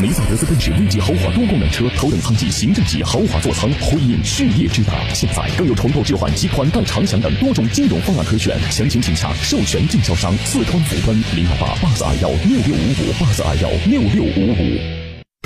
梅赛德斯奔驰 V 级豪华多功能车，头等舱级行政级豪华座舱，辉映事业之大。现在更有重构置换及款待长享等多种金融方案可选，详情请洽授权经销商四川福奔零二八八四二幺六六五五八四二幺六六五五。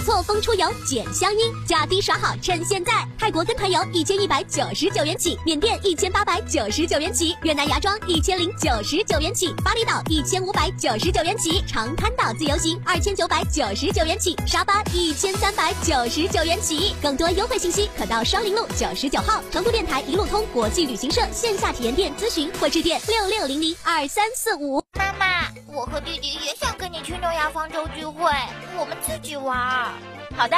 错峰出游捡香音，价低耍好，趁现在！泰国跟团游一千一百九十九元起，缅甸一千八百九十九元起，越南芽庄一千零九十九元起，巴厘岛一千五百九十九元起，长滩岛自由行二千九百九十九元起，沙巴一千三百九十九元起。更多优惠信息可到双林路九十九号成都电台一路通国际旅行社线下体验店咨询或致电六六零零二三四五。妈妈，我和弟弟也想跟你去诺亚方舟聚会，我们自己玩。好的，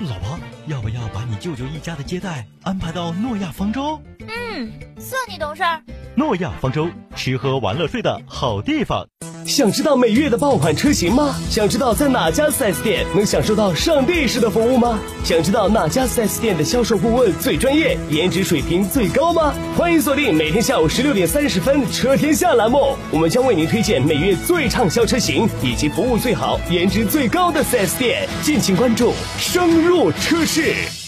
老婆，要不要把你舅舅一家的接待安排到诺亚方舟？嗯，算你懂事儿。诺亚方舟，吃喝玩乐睡的好地方。想知道每月的爆款车型吗？想知道在哪家 4S 店能享受到上帝式的服务吗？想知道哪家 4S 店的销售顾问最专业，颜值水平最高吗？欢迎锁定每天下午十六点三十分《车天下》栏目，我们将为您推荐每月最畅销车型以及服务最好、颜值最高的 4S 店，敬请关注，深入车市。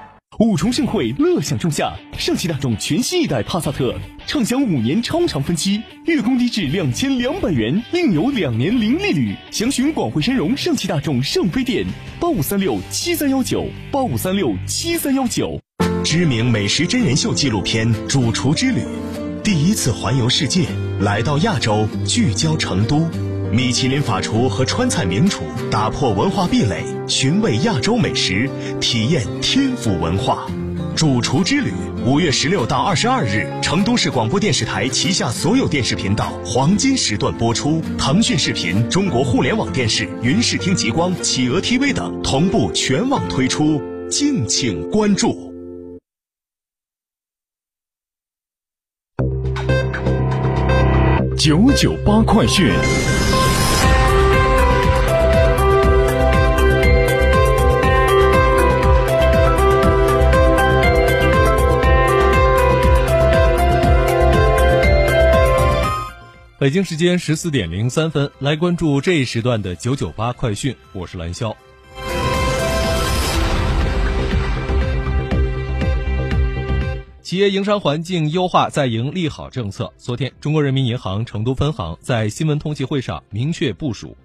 五重盛会，乐享仲夏，上汽大众全新一代帕萨特，畅享五年超长分期，月供低至两千两百元，另有两年零利率。详询广汇深融上汽大众上飞店，八五三六七三幺九，八五三六七三幺九。知名美食真人秀纪录片《主厨之旅》，第一次环游世界，来到亚洲，聚焦成都。米其林法厨和川菜名厨打破文化壁垒，寻味亚洲美食，体验天府文化。主厨之旅，五月十六到二十二日，成都市广播电视台旗下所有电视频道黄金时段播出，腾讯视频、中国互联网电视、云视听极光、企鹅 TV 等同步全网推出，敬请关注。九九八快讯。北京时间十四点零三分，来关注这一时段的九九八快讯，我是蓝霄。企业营商环境优化在营利好政策。昨天，中国人民银行成都分行在新闻通气会上明确部署，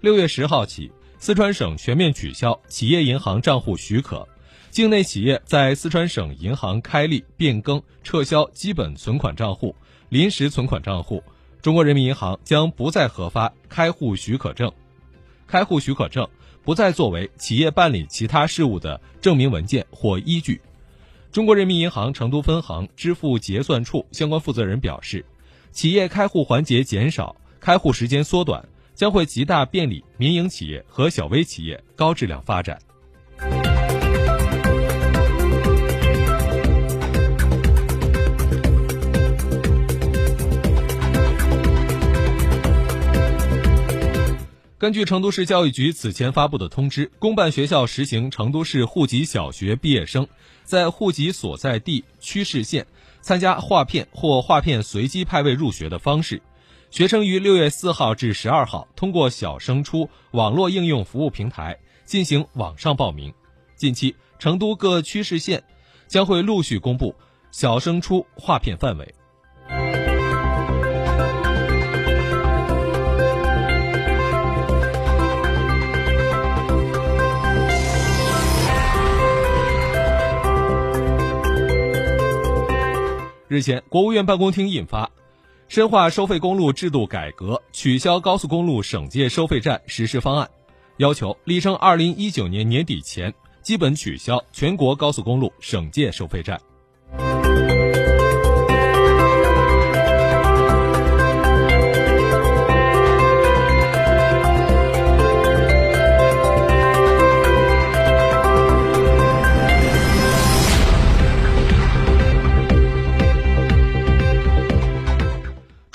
六月十号起，四川省全面取消企业银行账户许可，境内企业在四川省银行开立、变更、撤销基本存款账户、临时存款账户。中国人民银行将不再核发开户许可证，开户许可证不再作为企业办理其他事务的证明文件或依据。中国人民银行成都分行支付结算处相关负责人表示，企业开户环节减少，开户时间缩短，将会极大便利民营企业和小微企业高质量发展。根据成都市教育局此前发布的通知，公办学校实行成都市户籍小学毕业生在户籍所在地区市县参加划片或划片随机派位入学的方式。学生于六月四号至十二号通过小升初网络应用服务平台进行网上报名。近期，成都各区市县将会陆续公布小升初划片范围。日前，国务院办公厅印发《深化收费公路制度改革取消高速公路省界收费站实施方案》，要求力争二零一九年年底前基本取消全国高速公路省界收费站。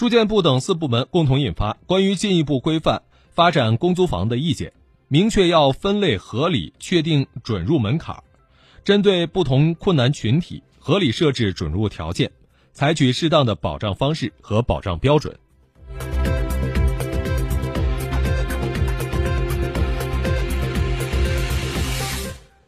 住建部等四部门共同印发《关于进一步规范发展公租房的意见》，明确要分类合理确定准入门槛，针对不同困难群体合理设置准入条件，采取适当的保障方式和保障标准。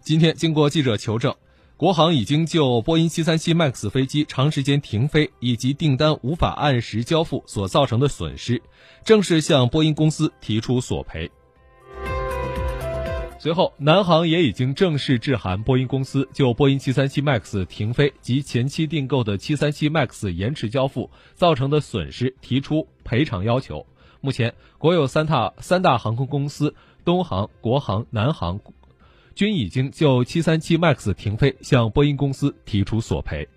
今天，经过记者求证。国航已经就波音737 MAX 飞机长时间停飞以及订单无法按时交付所造成的损失，正式向波音公司提出索赔。随后，南航也已经正式致函波音公司，就波音737 MAX 停飞及前期订购的737 MAX 延迟交付造成的损失提出赔偿要求。目前，国有三大三大航空公司东航、国航、南航。均已经就737 MAX 停飞向波音公司提出索赔。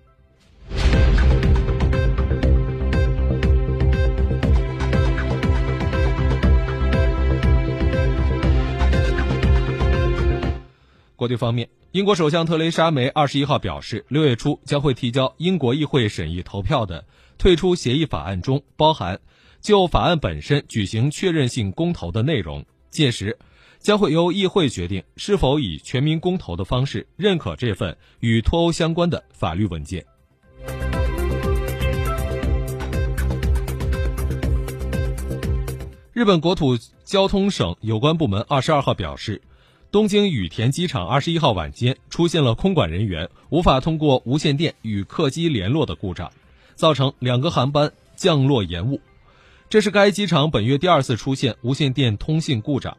国际方面，英国首相特蕾莎梅二十一号表示，六月初将会提交英国议会审议投票的退出协议法案中包含就法案本身举行确认性公投的内容，届时。将会由议会决定是否以全民公投的方式认可这份与脱欧相关的法律文件。日本国土交通省有关部门二十二号表示，东京羽田机场二十一号晚间出现了空管人员无法通过无线电与客机联络的故障，造成两个航班降落延误。这是该机场本月第二次出现无线电通信故障。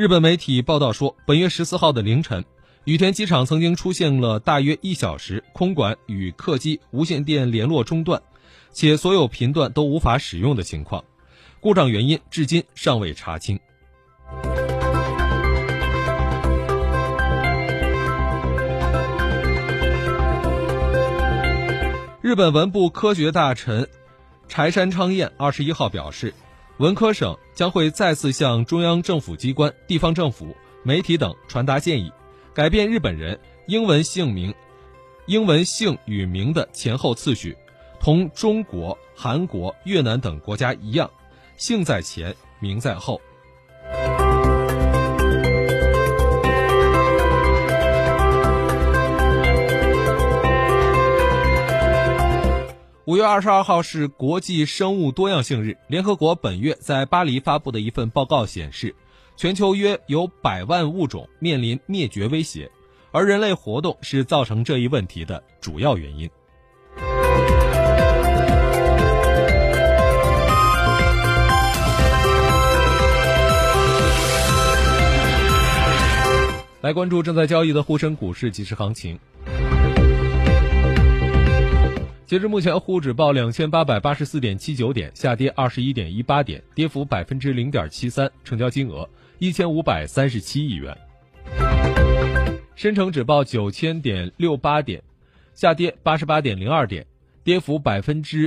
日本媒体报道说，本月十四号的凌晨，羽田机场曾经出现了大约一小时空管与客机无线电联络中断，且所有频段都无法使用的情况。故障原因至今尚未查清。日本文部科学大臣柴山昌彦二十一号表示。文科省将会再次向中央政府机关、地方政府、媒体等传达建议，改变日本人英文姓名、英文姓与名的前后次序，同中国、韩国、越南等国家一样，姓在前，名在后。五月二十二号是国际生物多样性日。联合国本月在巴黎发布的一份报告显示，全球约有百万物种面临灭绝威胁，而人类活动是造成这一问题的主要原因。来关注正在交易的沪深股市即时行情。截至目前，沪指报两千八百八十四点七九点，下跌二十一点一八点，跌幅百分之零点七三，成交金额一千五百三十七亿元。深成指报九千点六八点，下跌八十八点零二点，跌幅百分之。